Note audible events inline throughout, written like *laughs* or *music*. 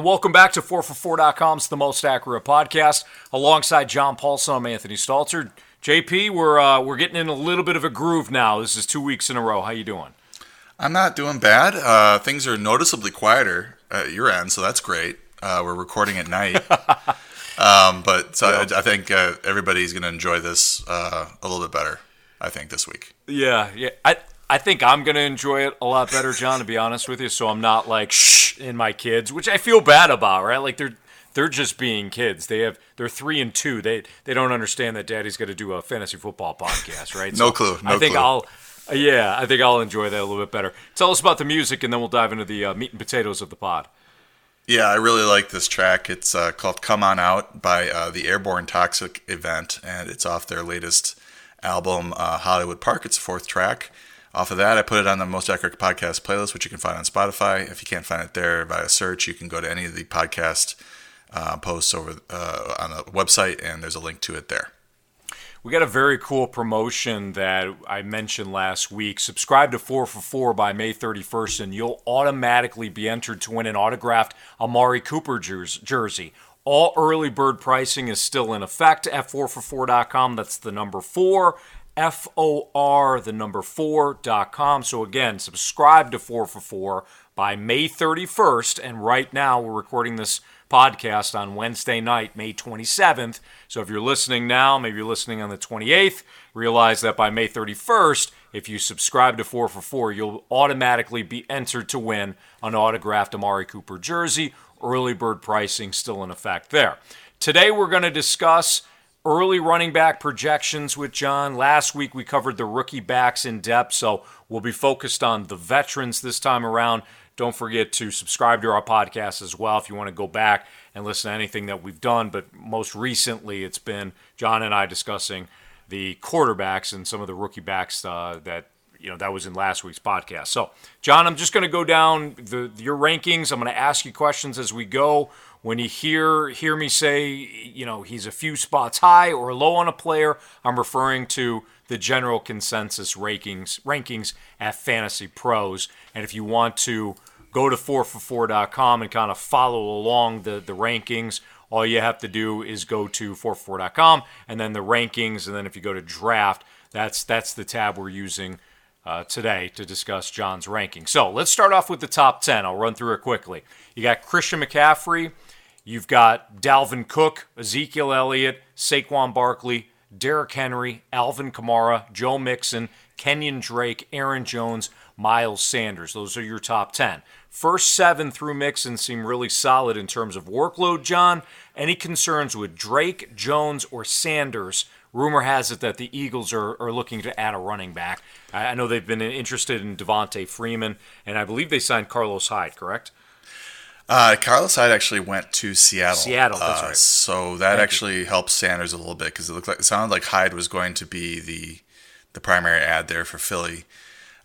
And welcome back to 4for4.com's The Most Accurate Podcast. Alongside John Paulson, I'm Anthony Stalter. JP, we're uh, we're getting in a little bit of a groove now. This is two weeks in a row. How you doing? I'm not doing bad. Uh, things are noticeably quieter at your end, so that's great. Uh, we're recording at night, *laughs* um, but so I, I, think uh, everybody's going to enjoy this uh, a little bit better. I think this week. Yeah, yeah. I I think I'm going to enjoy it a lot better, John, to be honest with you. So I'm not like shh in my kids, which I feel bad about, right? Like they're they're just being kids. They have they're three and two. They they don't understand that Daddy's to do a fantasy football podcast, right? *laughs* no so clue. No I think clue. I'll. Yeah, I think I'll enjoy that a little bit better. Tell us about the music, and then we'll dive into the uh, meat and potatoes of the pod. Yeah, I really like this track. It's uh, called "Come On Out" by uh, the Airborne Toxic Event, and it's off their latest album, uh, Hollywood Park. It's the fourth track. Off of that, I put it on the Most Accurate Podcast playlist, which you can find on Spotify. If you can't find it there via search, you can go to any of the podcast uh, posts over uh, on the website, and there's a link to it there. We got a very cool promotion that I mentioned last week. Subscribe to 4 for 4 by May 31st, and you'll automatically be entered to win an autographed Amari Cooper jersey. All early bird pricing is still in effect at 4for4.com. That's the number 4 F O R, the number 4.com. So again, subscribe to 4 for 4 by May 31st. And right now, we're recording this podcast on Wednesday night, May 27th. So if you're listening now, maybe you're listening on the 28th, realize that by May 31st, if you subscribe to 4 for 4, you'll automatically be entered to win an autographed Amari Cooper jersey. Early bird pricing still in effect there. Today, we're going to discuss early running back projections with John. Last week we covered the rookie backs in depth, so we'll be focused on the veterans this time around. Don't forget to subscribe to our podcast as well if you want to go back and listen to anything that we've done. But most recently, it's been John and I discussing the quarterbacks and some of the rookie backs uh, that you know that was in last week's podcast. So, John, I'm just going to go down the your rankings. I'm going to ask you questions as we go when you hear hear me say, you know, he's a few spots high or low on a player, I'm referring to the general consensus rankings rankings at Fantasy Pros. And if you want to go to 4for4.com and kind of follow along the, the rankings, all you have to do is go to 4for4.com and then the rankings. And then if you go to draft, that's that's the tab we're using uh, today to discuss John's ranking. So let's start off with the top 10. I'll run through it quickly. You got Christian McCaffrey You've got Dalvin Cook, Ezekiel Elliott, Saquon Barkley, Derrick Henry, Alvin Kamara, Joe Mixon, Kenyan Drake, Aaron Jones, Miles Sanders. Those are your top 10. First seven through Mixon seem really solid in terms of workload, John. Any concerns with Drake, Jones, or Sanders? Rumor has it that the Eagles are, are looking to add a running back. I, know they've been interested in Devonta Freeman, and I believe they signed Carlos Hyde, correct? Uh, Carlos Hyde actually went to Seattle. Seattle, that's uh, right. So that Thank actually you. helped Sanders a little bit because it looked like it sounded like Hyde was going to be the the primary ad there for Philly.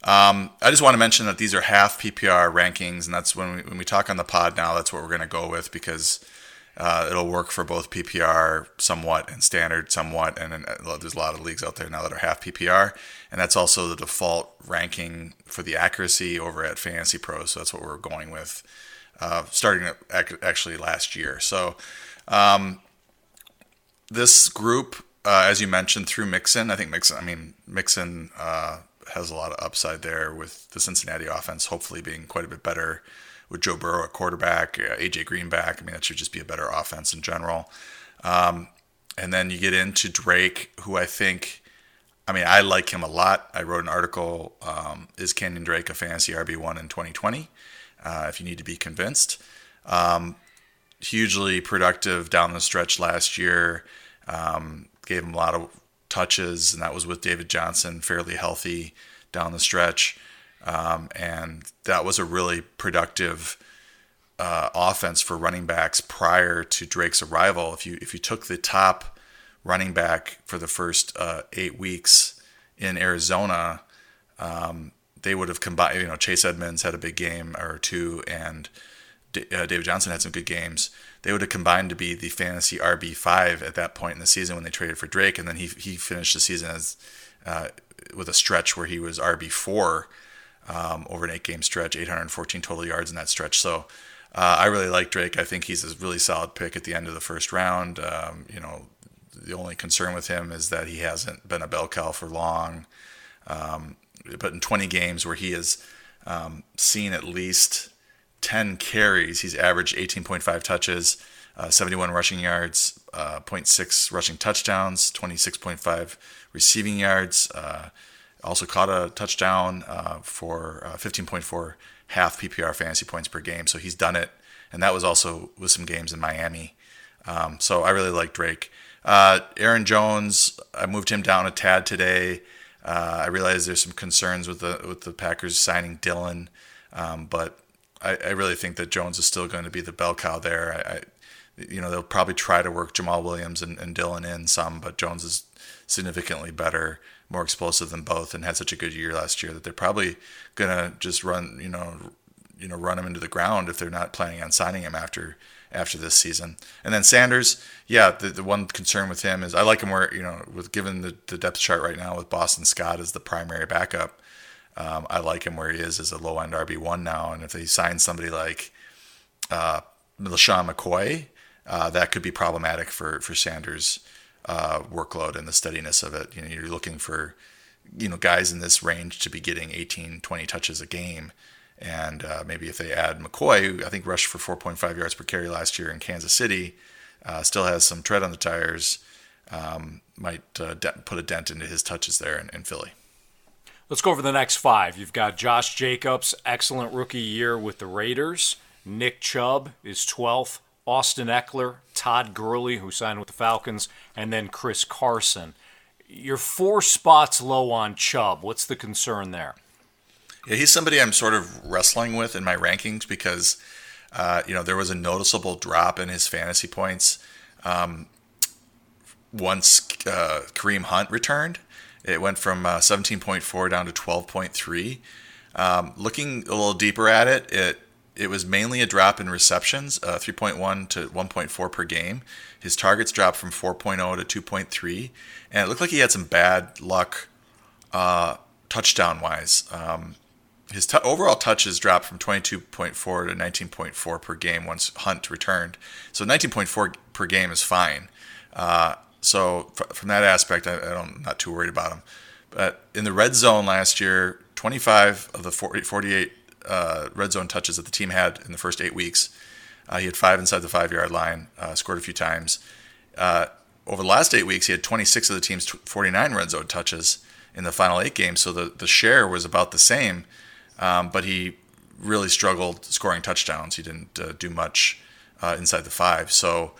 Um, I just want to mention that these are half PPR rankings, and that's when we when we talk on the pod now. That's what we're going to go with because uh, it'll work for both PPR somewhat and standard somewhat. And, and uh, there's a lot of leagues out there now that are half PPR, and that's also the default ranking for the accuracy over at Fantasy Pros. So that's what we're going with uh, starting actually last year. So um, this group, uh, as you mentioned, through Mixon, I think Mixon. I mean, Mixon uh, has a lot of upside there with the Cincinnati offense, hopefully being quite a bit better with Joe Burrow at quarterback, uh, AJ Green back. I mean, that should just be a better offense in general. Um, and then you get into Drake, who I think. I mean, I like him a lot. I wrote an article, um, Is Kenyan Drake a fantasy RB1 in 2020? uh, if you need to be convinced. Um, hugely productive down the stretch last year. Um, gave him a lot of touches, and that was with David Johnson, fairly healthy down the stretch. Um, and that was a really productive uh, offense for running backs prior to Drake's arrival. If you if you took the top running back for the first uh, eight weeks in Arizona, um, they would have combined. You know, Chase Edmonds had a big game or two, and uh, David Johnson had some good games. They would have combined to be the fantasy RB five at that point in the season when they traded for Drake, and then he he finished the season as uh, with a stretch where he was RB four um, over an eight game stretch, 814 total yards in that stretch. So. Uh, I really like Drake. I think he's a really solid pick at the end of the first round. Um, you know, the only concern with him is that he hasn't been a bell cow for long. Um, but in 20 games where he has um, seen at least 10 carries, he's averaged 18.5 touches, uh, 71 rushing yards, uh, 0.6 rushing touchdowns, 26.5 receiving yards. Uh, also caught a touchdown uh, for uh, 15.4 half PPR fantasy points per game. So he's done it, and that was also with some games in Miami. Um, so I really like Drake. Uh, Aaron Jones, I moved him down a tad today. Uh, I realize there's some concerns with the with the Packers signing Dillon, um, but I, I, really think that Jones is still going to be the bell cow there. I, I you know, they'll probably try to work Jamaal Williams and, and Dillon in some, but Jones is significantly better, more explosive than both, and had such a good year last year that they're probably gonna just run, you know, you know, run him into the ground if they're not planning on signing him after after this season. And then Sanders, yeah, the, the one concern with him is I like him where, you know, with given the, the depth chart right now with Boston Scott as the primary backup, um, I like him where he is as a low end RB1 now. And if they sign somebody like uh, LeSean McCoy, uh, that could be problematic for, for Sanders' uh, workload and the steadiness of it. You know, you're looking for, you know, guys in this range to be getting 18, 20 touches a game. And uh, maybe if they add McCoy, who I think rushed for 4.5 yards per carry last year in Kansas City, uh, still has some tread on the tires, um, might uh, de- put a dent into his touches there in, in Philly. Let's go over the next five. You've got Josh Jacobs, excellent rookie year with the Raiders. Nick Chubb is 12th. Austin Ekeler, Todd Gurley, who signed with the Falcons, and then Chris Carson. You're four spots low on Chubb. What's the concern there? Yeah, he's somebody I'm sort of wrestling with in my rankings because, uh, you know, there was a noticeable drop in his fantasy points um, once uh, Kareem Hunt returned. It went from uh, 17.4 down to 12.3. Um, looking a little deeper at it, it it was mainly a drop in receptions, uh, 3.1 to 1.4 per game. His targets dropped from 4.0 to 2.3, and it looked like he had some bad luck uh, touchdown wise. Um, his t- overall touches dropped from 22.4 to 19.4 per game once Hunt returned. So 19.4 per game is fine. Uh, so f- from that aspect, I, I I'm not too worried about him. But in the red zone last year, 25 of the 40, 48 uh, red zone touches that the team had in the first eight weeks, uh, he had five inside the five yard line, uh, scored a few times. Uh, over the last eight weeks, he had 26 of the team's 49 red zone touches in the final eight games. So the, the share was about the same um, but he really struggled scoring touchdowns. He didn't uh, do much uh, inside the five. So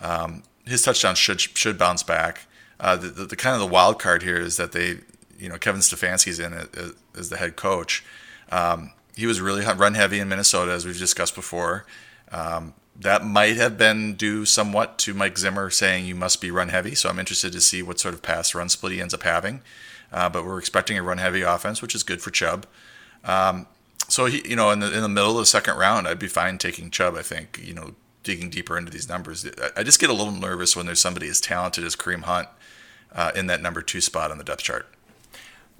um, his touchdowns should should bounce back. The, the, the, kind of the wild card here is that they, you know, Kevin Stefanski's in it as the head coach. Um, he was really run heavy in Minnesota, as we've discussed before. Um, that might have been due somewhat to Mike Zimmer saying you must be run heavy. So I'm interested to see what sort of pass run split he ends up having. Uh, but we're expecting a run heavy offense, which is good for Chubb. Um, so he, you know, in the in the middle of the second round, I'd be fine taking Chubb. I think you know, digging deeper into these numbers, I just get a little nervous when there's somebody as talented as Kareem Hunt uh, in that number two spot on the depth chart.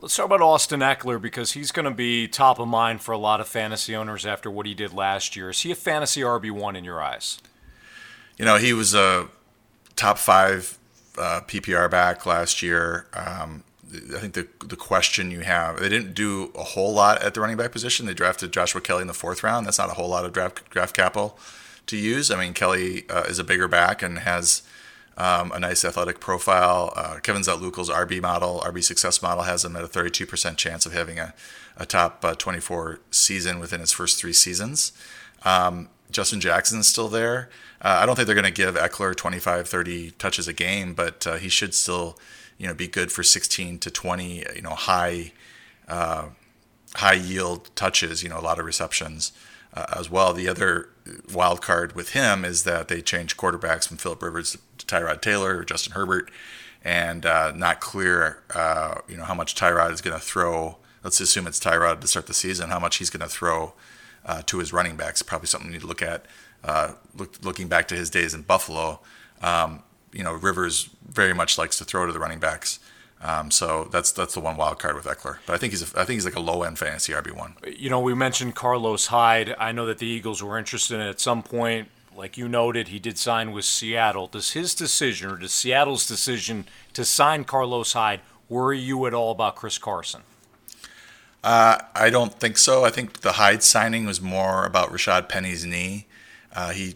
Let's talk about Austin Ekeler because he's going to be top of mind for a lot of fantasy owners after what he did last year. Is he a fantasy RB one in your eyes? You know, he was a top five uh, PPR back last year. Um, I think the the question you have, they didn't do a whole lot at the running back position. They drafted Joshua Kelley in the fourth round. That's not a whole lot of draft draft capital to use. I mean, Kelley uh, is a bigger back and has um, a nice athletic profile. Uh, Kevin Zatloukal's RB model, RB success model, has him at a 32% chance of having a, a top uh, 24 season within his first three seasons. Um, Justin Jackson's still there. Uh, I don't think they're going to give Ekeler 25, 30 touches a game, but uh, he should still you know be good for 16 to 20 you know high uh, high yield touches you know a lot of receptions uh, as well. The other wild card with him is that they changed quarterbacks from Philip Rivers to Tyrod Taylor or Justin Herbert. And uh, not clear uh, you know how much Tyrod is going to throw. Let's assume it's Tyrod to start the season. How much he's going to throw uh, to his running backs probably something we need to look at uh, look, looking back to his days in Buffalo. Um, you know, Rivers very much likes to throw to the running backs. Um, so that's that's the one wild card with Ekeler. But I think he's a, I think he's like a low end fantasy RB one. You know, we mentioned Carlos Hyde. I know that the Eagles were interested in at some point. Like you noted, he did sign with Seattle. Does his decision or does Seattle's decision to sign Carlos Hyde worry you at all about Chris Carson? Uh, I don't think so. I think the Hyde signing was more about Rashaad Penny's knee. Uh, he,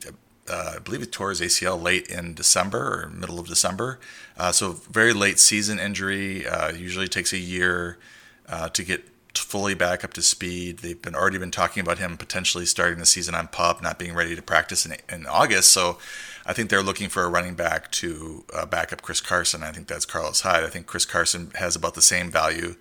uh, I believe, he tore his ACL late in December or middle of December. Uh, so very late season injury. Uh, usually takes a year uh, to get fully back up to speed. They've been already been talking about him potentially starting the season on pup, not being ready to practice in, in August. So I think they're looking for a running back to back up Chris Carson. I think that's Carlos Hyde. I think Chris Carson has about the same value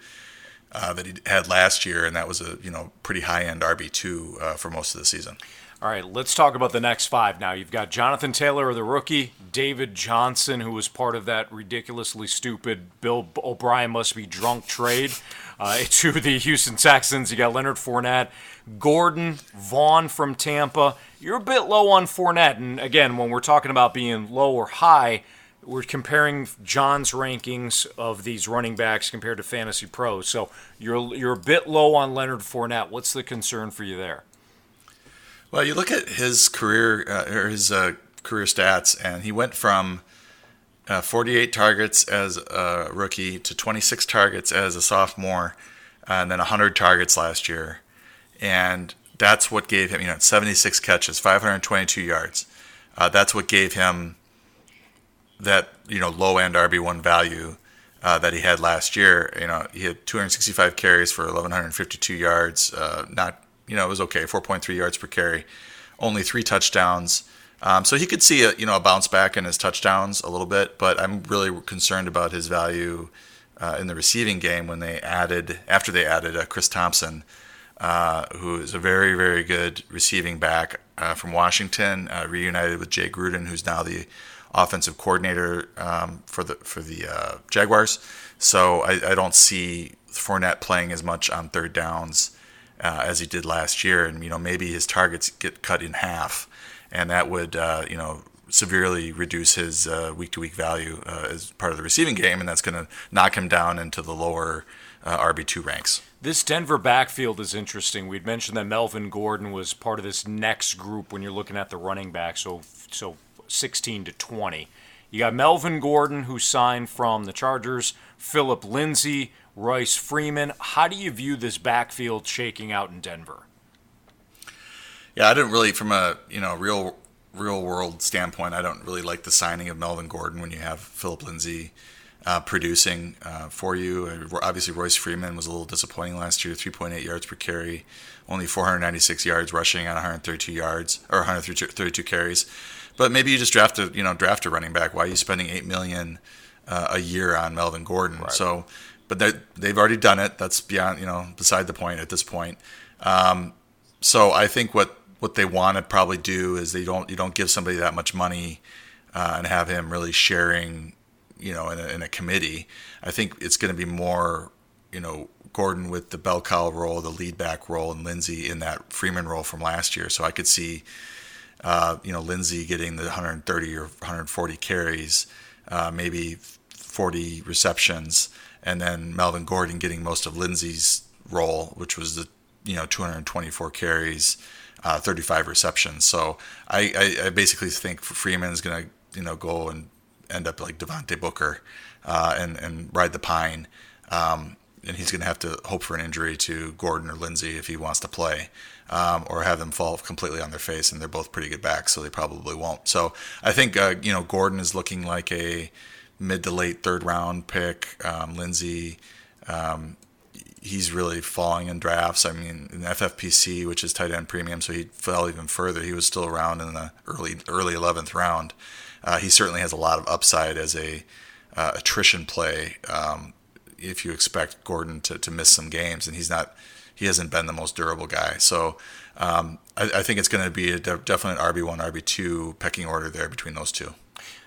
uh, that he had last year, and that was a you know pretty high end RB two uh, for most of the season. All right, let's talk about the next five now. You've got Jonathan Taylor, the rookie, David Johnson, who was part of that ridiculously stupid Bill O'Brien must be drunk trade uh, *laughs* to the Houston Texans. You got Leonard Fournette, Gordon, Vaughn from Tampa. You're a bit low on Fournette, and again, when we're talking about being low or high, we're comparing John's rankings of these running backs compared to Fantasy Pros. So you're you're a bit low on Leonard Fournette. What's the concern for you there? Well, you look at his career uh, or his uh, career stats, and he went from uh, 48 targets as a rookie to 26 targets as a sophomore, and then 100 targets last year, and that's what gave him you know 76 catches, 522 yards. Uh, that's what gave him that you know low end RB one value uh, that he had last year. You know, he had 265 carries for 1152 yards. Uh, not you know it was okay, 4.3 yards per carry, only three touchdowns. Um, so he could see a you know a bounce back in his touchdowns a little bit, but I'm really concerned about his value uh, in the receiving game when they added after they added uh, Chris Thompson. Uh, who is a very, very good receiving back uh, from Washington, uh, reunited with Jay Gruden, who's now the offensive coordinator um, for the for the uh, Jaguars. So I, I, don't see Fournette playing as much on third downs uh, as he did last year, and you know maybe his targets get cut in half, and that would uh, you know severely reduce his week to week value uh, as part of the receiving game, and that's going to knock him down into the lower uh, RB two ranks. This Denver backfield is interesting. We'd mentioned that Melvin Gordon was part of this next group when you're looking at the running back. So so 16 to 20. You got Melvin Gordon, who signed from the Chargers, Philip Lindsay, Royce Freeman. How do you view this backfield shaking out in Denver? Yeah, I didn't really, from a you know real real world standpoint, I don't really like the signing of Melvin Gordon when you have Philip Lindsay uh, producing uh, for you. Obviously, Royce Freeman was a little disappointing last year, 3.8 yards per carry, only 496 yards rushing on 132 yards or 132 carries. But maybe you just draft a you know draft a running back. Why are you spending eight million uh, a year on Melvin Gordon? Right. So, but they they've already done it. That's beyond you know beside the point at this point. Um, so I think what what they want to probably do is they don't you don't give somebody that much money uh, and have him really sharing you know in a, in a committee. I think it's going to be more you know Gordon with the bell cow role, the lead back role, and Lindsay in that Freeman role from last year. So I could see uh, you know, Lindsay getting the 130 or 140 carries, uh, maybe 40 receptions, and then Melvin Gordon getting most of Lindsay's role, which was the you know 224 carries, uh, 35 receptions. So I, I, I basically think Freeman is going to you know go and end up like Devontae Booker uh, and and ride the pine. Um, and he's going to have to hope for an injury to Gordon or Lindsay if he wants to play um, or have them fall completely on their face. And they're both pretty good backs, so they probably won't. So I think uh, you know Gordon is looking like a mid to late third round pick. Um, Lindsay, um, he's really falling in drafts. I mean, in FFPC, which is tight end premium, so he fell even further. He was still around in the early early eleventh round. Uh, he certainly has a lot of upside as a uh, attrition play. Um, if you expect Gordon to, to miss some games, and he's not he hasn't been the most durable guy. So um, I, I, think it's going to be a de- definite RB one, RB two pecking order there between those two.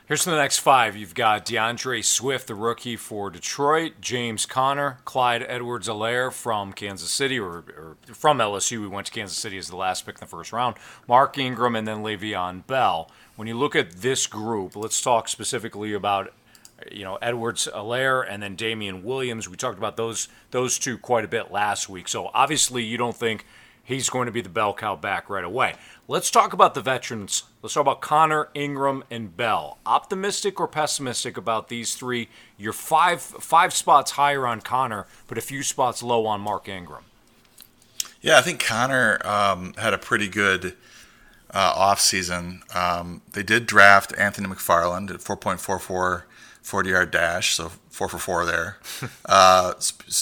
Here's the next five. You've got D'Andre Swift, the rookie for Detroit, James Conner, Clyde Edwards-Helaire from Kansas City, or, or, from LSU. We went to Kansas City as the last pick in the first round. Mark Ingram, and then Le'Veon Bell. When you look at this group, let's talk specifically about you know Edwards Helaire and then Damien Williams. We talked about those those two quite a bit last week. So obviously you don't think he's going to be the bell cow back right away. Let's talk about the veterans. Let's talk about Conner, Ingram, and Bell. Optimistic or pessimistic about these three? You're five five spots higher on Conner, but a few spots low on Mark Ingram. Yeah, I think Conner um, had a pretty good uh, off season. Um, they did draft Anthony McFarland at 4.44 40 yard dash, so four for four there. *laughs* uh,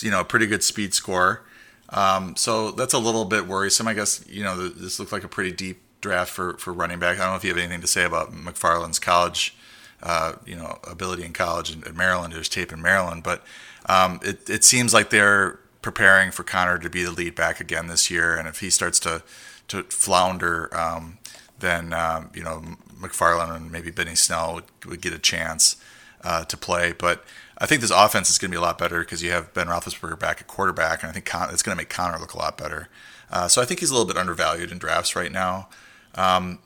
you know, a pretty good speed score. Um, so that's a little bit worrisome. I guess, you know, this looks like a pretty deep draft for, for running back. I don't know if you have anything to say about McFarland's college, uh, you know, ability in college in, in Maryland. There's tape in Maryland, but um, it, it seems like they're preparing for Conner to be the lead back again this year. And if he starts to, to flounder, um, then, um, you know, McFarland and maybe Benny Snell would, would get a chance uh, to play. But I think this offense is going to be a lot better because you have Ben Roethlisberger back at quarterback, and I think Con- it's going to make Conner look a lot better. Uh, so I think he's a little bit undervalued in drafts right now. Um,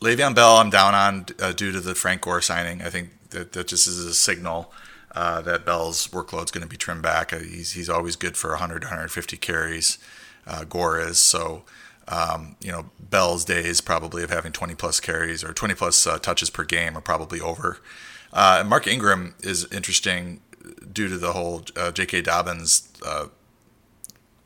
Le'Veon Bell, I'm down on uh, due to the Frank Gore signing. I think that that just is a signal uh, that Bell's workload is going to be trimmed back. Uh, he's he's always good for 100 150 carries. Uh, Gore is so. Um, you know, Bell's days probably of having 20 plus carries or 20 plus uh, touches per game are probably over. Uh, Mark Ingram is interesting due to the whole uh, J.K. Dobbins uh,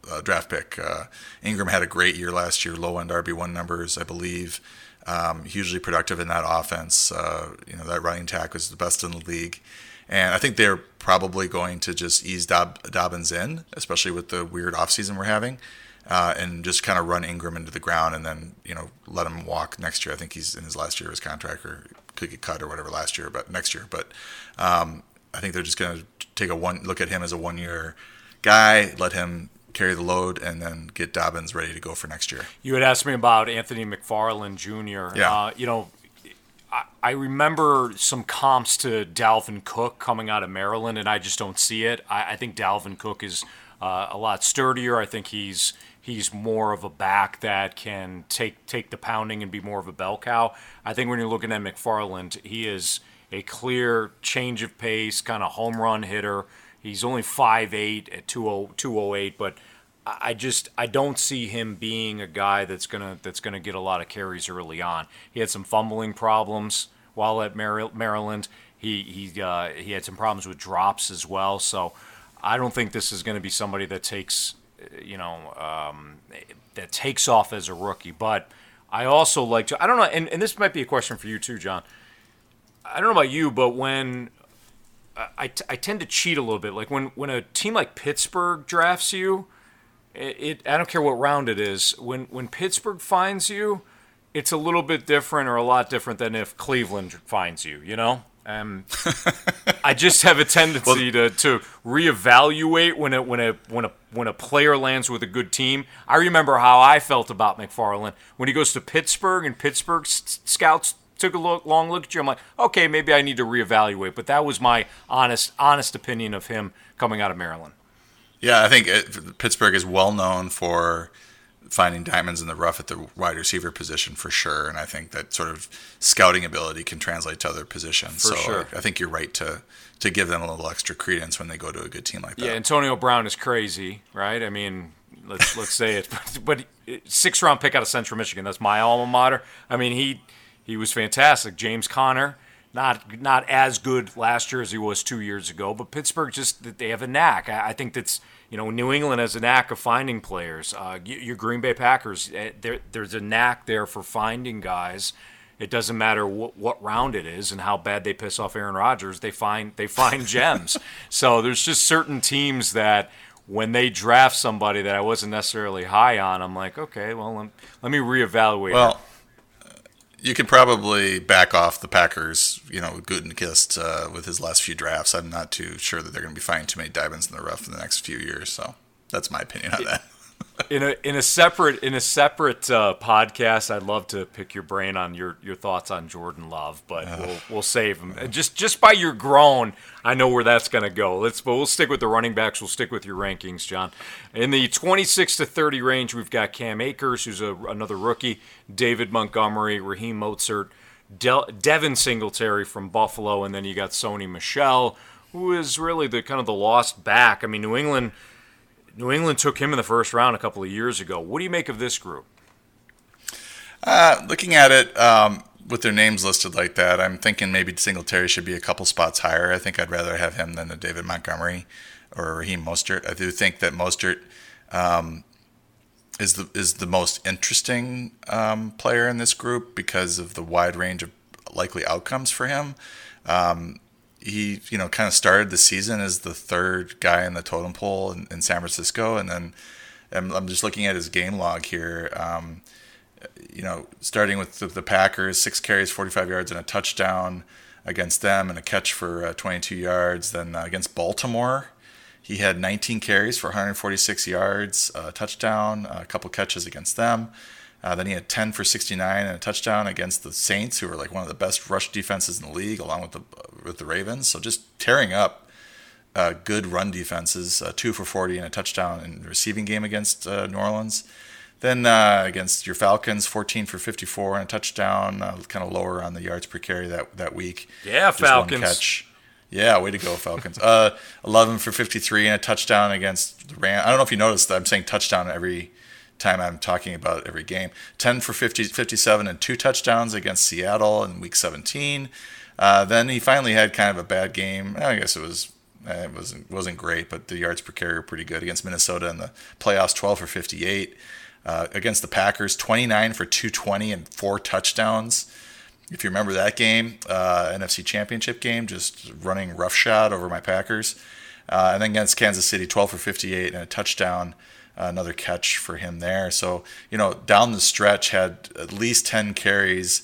uh draft pick. Uh, Ingram had a great year last year, low end RB1 numbers, I believe. Um, hugely productive in that offense. Uh, you know, that running attack was the best in the league. And I think they're probably going to just ease Dob- Dobbins in, especially with the weird offseason we're having. Uh, and just kind of run Ingram into the ground and then you know let him walk next year. I think he's in his last year of his contract or could get cut or whatever last year, but next year. But um, I think they're just going to take a one look at him as a one year guy, let him carry the load, and then get Dobbins ready to go for next year. You had asked me about Anthony McFarland Jr. Yeah. Uh, you know, I, I remember some comps to Dalvin Cook coming out of Maryland, and I just don't see it. I, I think Dalvin Cook is uh, a lot sturdier. I think he's he's more of a back that can take take the pounding and be more of a bell cow. I think when you're looking at McFarland, he is a clear change of pace, kind of home run hitter. He's only 5'8 at 208, but I just I don't see him being a guy that's gonna that's gonna get a lot of carries early on. He had some fumbling problems while at Maryland. He he uh, he had some problems with drops as well. So I don't think this is going to be somebody that takes you know, um, that takes off as a rookie. But I also like to, I don't know, and, and this might be a question for you too, John. I don't know about you, but when I, tend to cheat a little bit, like when, when a team like Pittsburgh drafts you, it, it I don't care what round it is, when, when Pittsburgh finds you, it's a little bit different or a lot different than if Cleveland finds you, you know? Um, *laughs* I just have a tendency well, to, to reevaluate when a, when a when a when a player lands with a good team. I remember how I felt about McFarland when he goes to Pittsburgh and Pittsburgh s- scouts took a look, long look at you. I'm like, okay, maybe I need to reevaluate. But that was my honest honest opinion of him coming out of Maryland. Yeah, I think it, Pittsburgh is well known for finding diamonds in the rough at the wide receiver position for sure. And I think that sort of scouting ability can translate to other positions. For so sure. I, I think you're right to to give them a little extra credence when they go to a good team like that. Yeah, Antonio Brown is crazy, right? I mean, let's let's say it, *laughs* but, but six round pick out of Central Michigan. That's my alma mater. I mean, he he was fantastic. James Conner. Not not as good last year as he was two years ago, but Pittsburgh just they have a knack. I, think that's you know, New England has a knack of finding players. Uh, your Green Bay Packers, eh, there, there's a knack there for finding guys. It doesn't matter what, what round it is and how bad they piss off Aaron Rodgers. They find they find *laughs* gems. So there's just certain teams that when they draft somebody that I wasn't necessarily high on, I'm like, okay, well, let, let me reevaluate. Well, you could probably back off the Packers, you know, Gutekunst uh, with his last few drafts. I'm not too sure that they're going to be finding too many diamonds in the rough in the next few years. So that's my opinion on that in a in a separate in a separate uh, podcast, I'd love to pick your brain on your, your thoughts on Jordan Love, but uh, we'll we'll save him. Just just by your groan, I know where that's going to go. Let's but we'll stick with the running backs. We'll stick with your rankings, John. In the 26 to 30 range, we've got Cam Akers, who's a, another rookie, David Montgomery, Raheem Mostert, De- Devin Singletary from Buffalo, and then you got Sony Michel, who is really the kind of the lost back. I mean, New England, New England took him in the first round a couple of years ago. What do you make of this group? Uh, looking at it um, with their names listed like that, I'm thinking maybe Singletary should be a couple spots higher. I think I'd rather have him than a David Montgomery or Raheem Mostert. I do think that Mostert um, is the is the most interesting um, player in this group because of the wide range of likely outcomes for him. Um, he, you know, kind of started the season as the third guy in the totem pole in, in San Francisco, and then I'm, I'm, just looking at his game log here. Um, you know, starting with the, the, Packers, six carries, 45 yards, and a touchdown against them, and a catch for uh, 22 yards. Then uh, against Baltimore, he had 19 carries for 146 yards, a touchdown, a couple catches against them. Uh, then he had 10 for 69 and a touchdown against the Saints, who are like one of the best rush defenses in the league, along with the with the Ravens. So just tearing up uh, good run defenses, uh, two for 40 and a touchdown in the receiving game against uh, New Orleans. Then uh, against your Falcons, 14 for 54 and a touchdown, uh, kind of lower on the yards per carry that that week. Yeah, just Falcons. One catch. Yeah, way to go, Falcons. Uh, 11 for 53 and a touchdown against the Rams. I don't know if you noticed that I'm saying touchdown every time I'm talking about every game. 10 for 50, 57 and two touchdowns against Seattle in Week 17. Uh, then he finally had kind of a bad game. I guess it was eh, it wasn't wasn't great, but the yards per carry were pretty good against Minnesota in the playoffs. 12 for 58 uh, against the Packers. 29 for 220 and four touchdowns if you remember that game, uh, NFC Championship game, just running roughshod over my Packers. Uh, and then against Kansas City, 12 for 58 and a touchdown, another catch for him there. So, you know, down the stretch, had at least 10 carries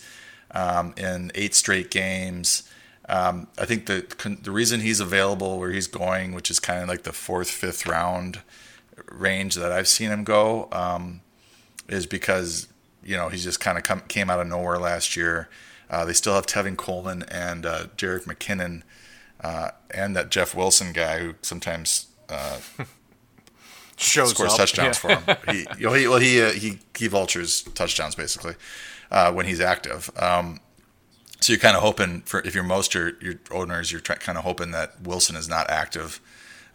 um, in eight straight games. Um, I think the the reason he's available where he's going, which is kind of like the fourth, fifth round range that I've seen him go, um, is because you know he's just kind of come, came out of nowhere last year. Uh, they still have Tevin Coleman and uh, McKinnon uh, and that Jeff Wilson guy who sometimes uh, *laughs* Shows scores up. touchdowns yeah. for him. He, you know, he well he uh, he he vultures touchdowns basically uh, when he's active. Um, so you're kind of hoping for if you're most your, your owners, you're try, kind of hoping that Wilson is not active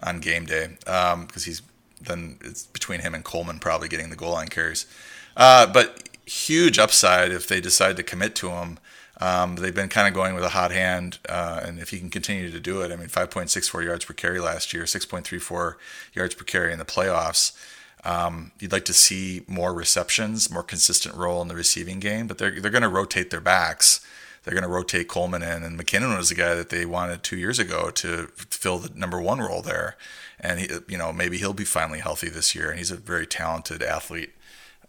on game day because um, he's then it's between him and Coleman probably getting the goal line carries. but huge upside if they decide to commit to him um, they've been kind of going with a hot hand, uh, and if he can continue to do it, I mean, 5.64 yards per carry last year, 6.34 yards per carry in the playoffs. Um, you'd like to see more receptions, more consistent role in the receiving game, but they're they're going to rotate their backs. They're going to rotate Coleman in, and McKinnon was the guy that they wanted two years ago to fill the number one role there. And he, you know, maybe he'll be finally healthy this year, and he's a very talented athlete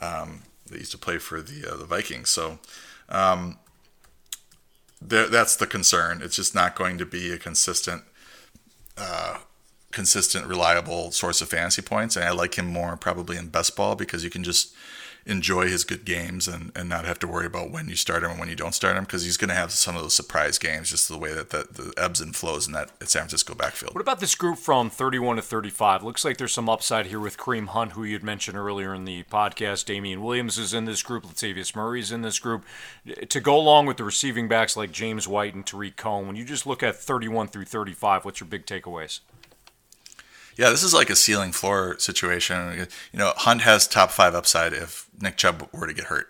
um, that used to play for the uh, the Vikings. So. Um, that's the concern. It's just not going to be a consistent, uh, consistent, reliable source of fantasy points. And I like him more probably in best ball because you can just enjoy his good games and, and not have to worry about when you start him and when you don't start him because he's going to have some of those surprise games, just the way that the, the ebbs and flows in that San Francisco backfield. What about this group from 31 to 35? Looks like there's some upside here with Kareem Hunt, who you had mentioned earlier in the podcast. Damien Williams is in this group. Latavius Murray's in this group. To go along with the receiving backs like James White and Tarik Cohen, when you just look at 31 through 35, what's your big takeaways? Yeah, this is like a ceiling floor situation. You know, Hunt has top five upside if Nick Chubb were to get hurt,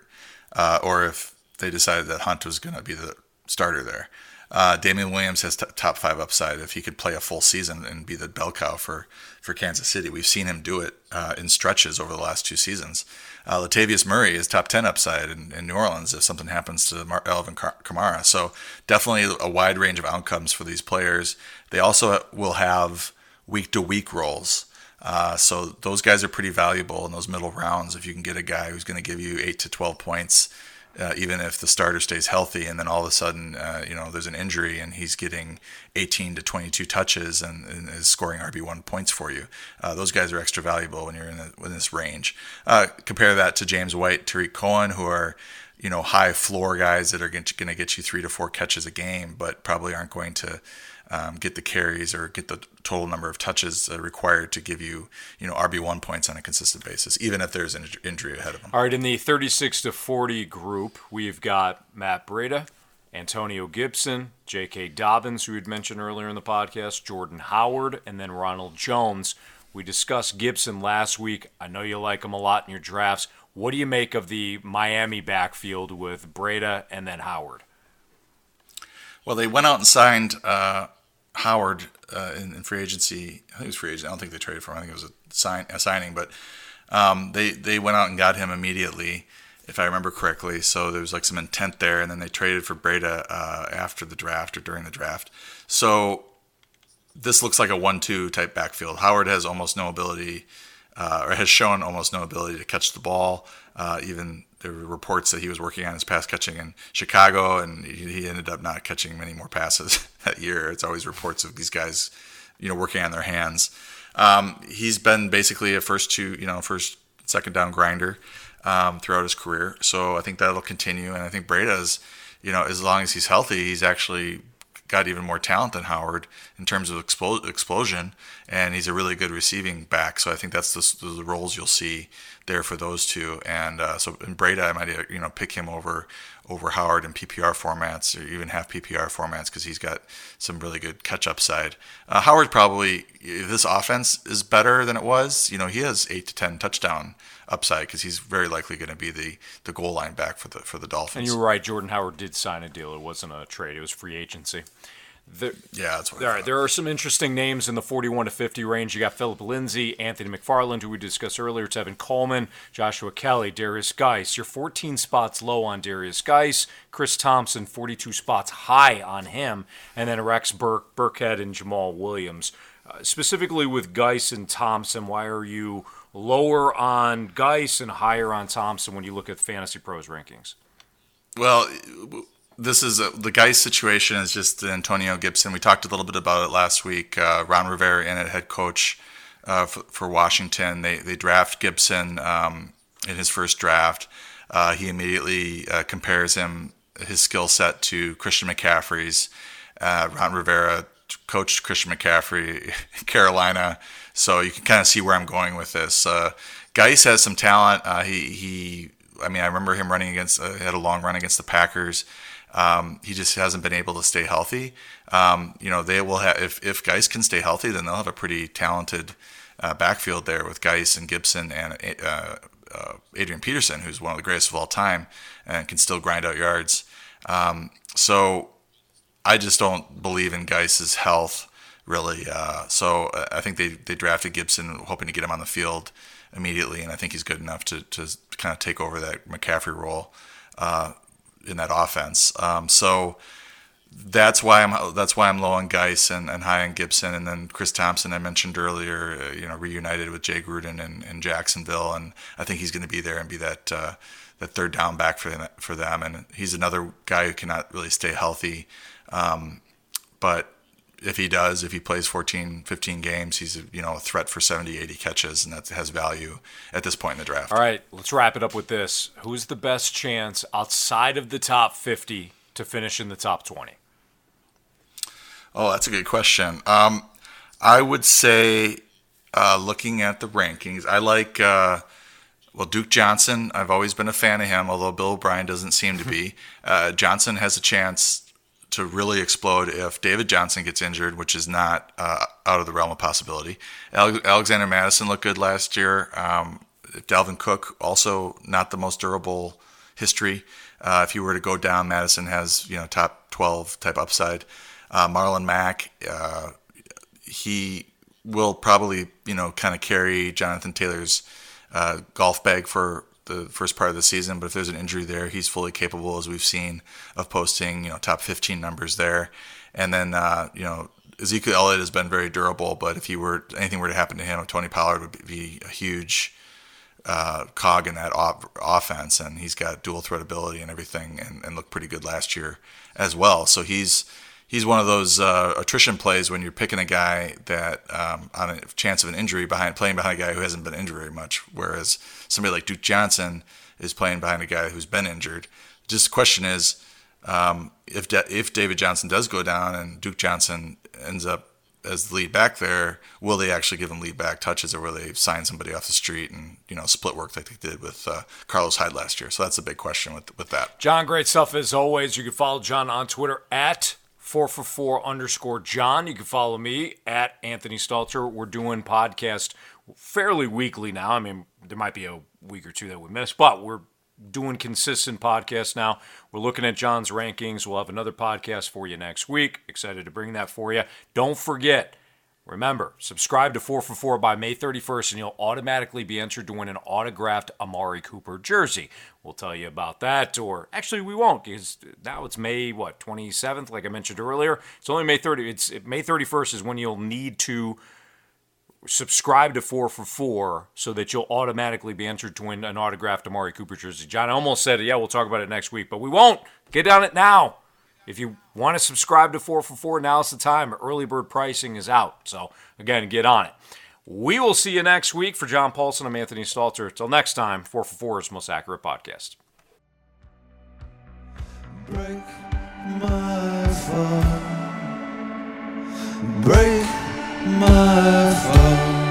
uh, or if they decided that Hunt was going to be the starter there. Uh, Damien Williams has t- top five upside if he could play a full season and be the bell cow for, for Kansas City. We've seen him do it uh, in stretches over the last two seasons. Uh, Latavius Murray is top 10 upside in, in New Orleans if something happens to Mar- Alvin Kamara. So definitely a wide range of outcomes for these players. They also will have week to week roles. Uh, so those guys are pretty valuable in those middle rounds. If you can get a guy who's going to give you eight to twelve points, uh, even if the starter stays healthy, and then all of a sudden, uh, you know, there's an injury and he's getting 18 to 22 touches and, and is scoring RB1 points for you. Uh, those guys are extra valuable when you're in, the, in this range. Uh, compare that to James White, Tarik Cohen, who are you know high floor guys that are going to get you three to four catches a game, but probably aren't going to um, get the carries or get the total number of touches uh, required to give you, you know, RB1 points on a consistent basis, even if there's an injury ahead of them. All right, in the 36 to 40 group, we've got Matt Breida, Antonio Gibson, J.K. Dobbins, who we had mentioned earlier in the podcast, Jordan Howard, and then Ronald Jones. We discussed Gibson last week. I know you like him a lot in your drafts. What do you make of the Miami backfield with Breida and then Howard? Well, they went out and signed uh, Howard uh, in, in, free agency. I think it was free agent. I don't think they traded for him. I think it was a, sign, a signing, but um, they they went out and got him immediately, if I remember correctly. So there was like some intent there, and then they traded for Breida uh, after the draft or during the draft. So this looks like a one-two type backfield. Howard has almost no ability, uh, or has shown almost no ability to catch the ball. Uh, even there were reports that he was working on his pass catching in Chicago, and he ended up not catching many more passes *laughs* that year. It's always reports of these guys, you know, working on their hands. Um, he's been basically a first two, you know, first second down grinder um, throughout his career. So I think that'll continue, and I think Breida's, you know, as long as he's healthy, he's actually got even more talent than Howard in terms of expo- explosion, and he's a really good receiving back. So I think that's the, the roles you'll see there for those two. And uh, so in Breida, I might you know pick him over over Howard in PPR formats or even half PPR formats because he's got some really good catch up side. Uh, Howard probably this offense is better than it was, you know, he has eight to ten touchdown upside because he's very likely going to be the, the goal line back for the for the Dolphins. And you're right, Jordan Howard did sign a deal. It wasn't a trade; it was free agency. There, yeah, that's what. All right, there are some interesting names in the 41 to 50 range. You got Philip Lindsay, Anthony McFarland, who we discussed earlier, Tevin Coleman, Joshua Kelley, Darius Guice. You're 14 spots low on Darius Guice. Chris Thompson, 42 spots high on him, and then Rex Burke, Burkhead, and Jamaal Williams. Uh, specifically with Guice and Thompson, why are you lower on Guice and higher on Thompson when you look at Fantasy Pros rankings? Well, this is a, the Guice situation is just Antonio Gibson. We talked a little bit about it last week. Uh, Ron Rivera in at head coach uh, for, for, Washington. They they draft Gibson um, in his first draft. Uh, he immediately uh, compares him his skill set to Christian McCaffrey's. Uh, Ron Rivera coached Christian McCaffrey in *laughs* Carolina, so you can kind of see where I'm going with this. Uh, Guice has some talent. he he. I mean, I remember him running against. had a long run against the Packers. Um, he just hasn't been able to stay healthy. Um, you know, they will have if if Guice can stay healthy, then they'll have a pretty talented uh, backfield there with Guice and Gibson and uh, uh, Adrian Peterson, who's one of the greatest of all time and can still grind out yards. Um, so I just don't believe in Guice's health really. Uh, so I think they they drafted Gibson hoping to get him on the field immediately, and I think he's good enough to to kind of take over that McCaffrey role. Uh, in that offense. Um, so that's why I'm that's why I'm low on Guice and, and high on Gibson, and then Chris Thompson I mentioned earlier. Uh, you know, reunited with Jay Gruden in, in Jacksonville, and I think he's going to be there and be that uh, that third down back for them, for them. And he's another guy who cannot really stay healthy, um, but if he does, if he plays 14, 15 games, he's a, you know a threat for 70, 80 catches, and that has value at this point in the draft. All right, let's wrap it up with this. Who's the best chance outside of the top 50 to finish in the top 20? Oh, that's a good question. Um, I would say, uh, looking at the rankings, I like. Uh, well, Duke Johnson, I've always been a fan of him, although Bill O'Brien doesn't seem to be. *laughs* Uh, Johnson has a chance to really explode if David Johnson gets injured, which is not uh, out of the realm of possibility. Alexander Mattison looked good last year. Um, Dalvin Cook also not the most durable history. Uh, if he were to go down, Mattison has you know top 12 type upside. Uh, Marlon Mack, uh, he will probably you know kind of carry Jonathan Taylor's uh, golf bag for the first part of the season, but if there's an injury there, he's fully capable, as we've seen, of posting you know top 15 numbers there. And then uh, you know Ezekiel Elliott has been very durable, but if he were anything were to happen to him, Tony Pollard would be a huge uh, cog in that op- offense, and he's got dual threat ability and everything, and, and looked pretty good last year as well. So he's he's one of those uh, attrition plays when you're picking a guy that um, on a chance of an injury behind playing behind a guy who hasn't been injured very much, whereas somebody like Duke Johnson is playing behind a guy who's been injured. Just the question is, um, if if David Johnson does go down and Duke Johnson ends up as the lead back there, will they actually give him lead back touches, or will they sign somebody off the street and you know split work like they did with uh, Carlos Hyde last year? So that's a big question with with that. John, great stuff as always. You can follow John on Twitter at four for four underscore John. You can follow me at Anthony Stalter. We're doing podcast fairly weekly now. I mean, there might be a week or two that we missed, but we're doing consistent podcasts now. We're looking at John's rankings. We'll have another podcast for you next week. Excited to bring that for you. Don't forget, remember, subscribe to 4 for 4 by May 31st, and you'll automatically be entered to win an autographed Amari Cooper jersey. We'll tell you about that, or actually, we won't, because now it's May, what, 27th, like I mentioned earlier. It's only May 30th. It's May 31st is when you'll need to subscribe to 4 for 4 so that you'll automatically be entered to win an autographed Amari Cooper jersey. John, I almost said, yeah, we'll talk about it next week, but we won't. Get on it now. If you want to subscribe to 4 for 4, now's the time. Early bird pricing is out. So, again, get on it. We will see you next week. For John Paulsen, I'm Anthony Stalter. Until next time, 4 for 4's most accurate podcast. Break my fall. Break my fall.